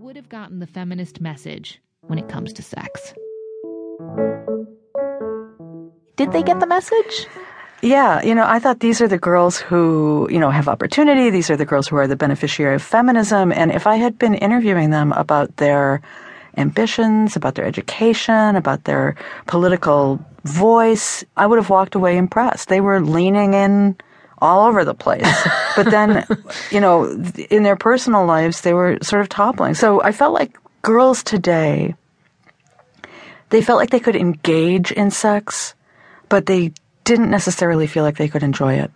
would have gotten the feminist message when it comes to sex. Did they get the message? Yeah, you know, I thought these are the girls who, you know, have opportunity. These are the girls who are the beneficiary of feminism. And if I had been interviewing them about their ambitions, about their education, about their political voice, I would have walked away impressed. They were leaning in all over the place. but then, you know, in their personal lives, they were sort of toppling. So I felt like girls today, they felt like they could engage in sex, but they didn't necessarily feel like they could enjoy it.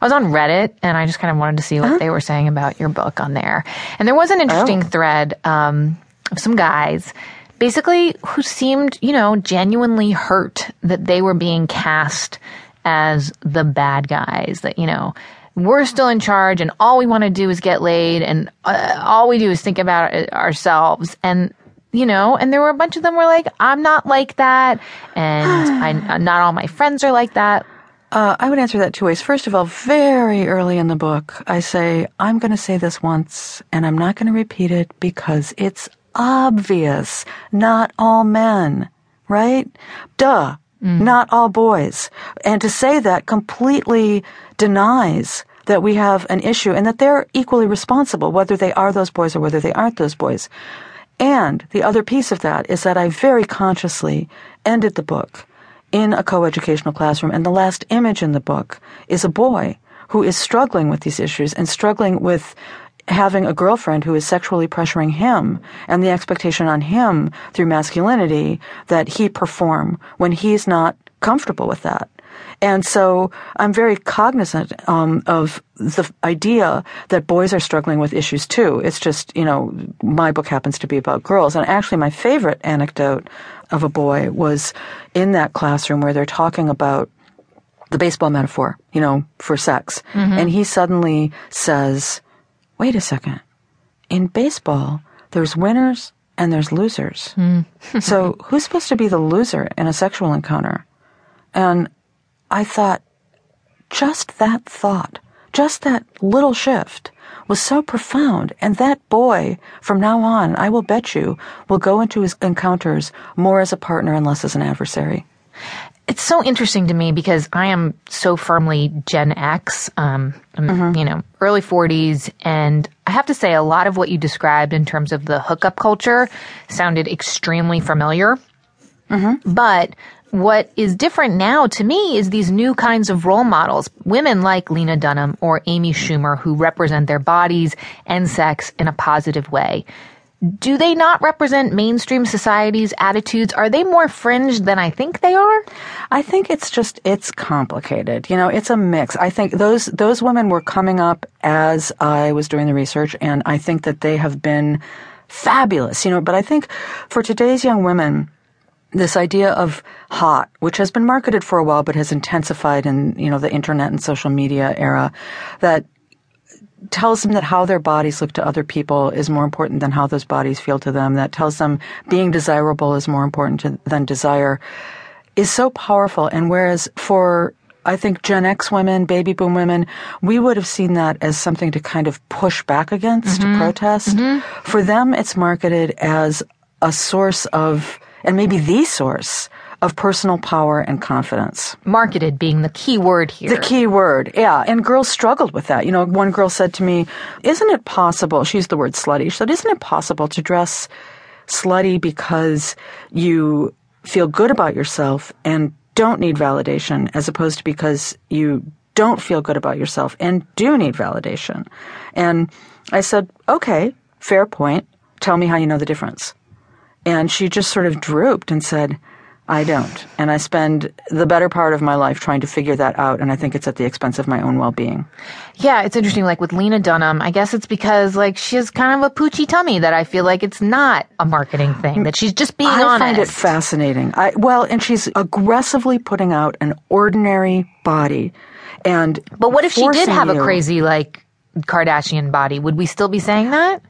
I was on Reddit and I just kind of wanted to see what uh-huh. they were saying about your book on there. And there was an interesting oh. thread um, of some guys basically who seemed, you know, genuinely hurt that they were being cast as the bad guys, that, you know, we're still in charge and all we want to do is get laid and uh, all we do is think about ourselves. And you know, and there were a bunch of them were like, I'm not like that, and I, not all my friends are like that. Uh, I would answer that two ways. First of all, very early in the book, I say, I'm going to say this once, and I'm not going to repeat it because it's obvious. Not all men, right? Duh. Mm. Not all boys. And to say that completely denies that we have an issue and that they're equally responsible, whether they are those boys or whether they aren't those boys. And the other piece of that is that I very consciously ended the book in a coeducational classroom, and the last image in the book is a boy who is struggling with these issues and struggling with having a girlfriend who is sexually pressuring him and the expectation on him through masculinity that he perform when he's not comfortable with that. And so I'm very cognizant um, of the idea that boys are struggling with issues too. It's just, you know, my book happens to be about girls. And actually, my favorite anecdote of a boy was in that classroom where they're talking about the baseball metaphor, you know, for sex. Mm-hmm. And he suddenly says, wait a second. In baseball, there's winners and there's losers. Mm. so who's supposed to be the loser in a sexual encounter? And I thought, just that thought, just that little shift was so profound. And that boy, from now on, I will bet you, will go into his encounters more as a partner and less as an adversary. It's so interesting to me because I am so firmly Gen X, um, mm-hmm. you know, early 40s. And I have to say, a lot of what you described in terms of the hookup culture sounded extremely familiar. Mm-hmm. But what is different now to me is these new kinds of role models. Women like Lena Dunham or Amy Schumer who represent their bodies and sex in a positive way. Do they not represent mainstream society's attitudes? Are they more fringe than I think they are? I think it's just it's complicated. You know, it's a mix. I think those those women were coming up as I was doing the research and I think that they have been fabulous, you know, but I think for today's young women this idea of hot, which has been marketed for a while but has intensified in, you know, the internet and social media era, that tells them that how their bodies look to other people is more important than how those bodies feel to them, that tells them being desirable is more important to, than desire, is so powerful. And whereas for I think Gen X women, baby boom women, we would have seen that as something to kind of push back against, mm-hmm. to protest. Mm-hmm. For them, it's marketed as a source of and maybe the source of personal power and confidence. Marketed being the key word here. The key word, yeah. And girls struggled with that. You know, one girl said to me, Isn't it possible? She used the word slutty. She said, Isn't it possible to dress slutty because you feel good about yourself and don't need validation as opposed to because you don't feel good about yourself and do need validation? And I said, Okay, fair point. Tell me how you know the difference. And she just sort of drooped and said, I don't. And I spend the better part of my life trying to figure that out. And I think it's at the expense of my own well being. Yeah, it's interesting. Like with Lena Dunham, I guess it's because like she has kind of a poochy tummy that I feel like it's not a marketing thing, that she's just being I honest. I find it fascinating. I, well, and she's aggressively putting out an ordinary body. And but what if she did have you, a crazy like Kardashian body? Would we still be saying that?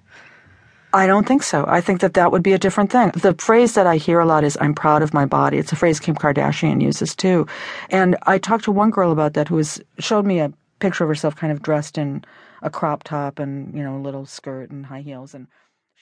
I don't think so. I think that that would be a different thing. The phrase that I hear a lot is "I'm proud of my body." It's a phrase Kim Kardashian uses too, and I talked to one girl about that who was showed me a picture of herself kind of dressed in a crop top and you know a little skirt and high heels and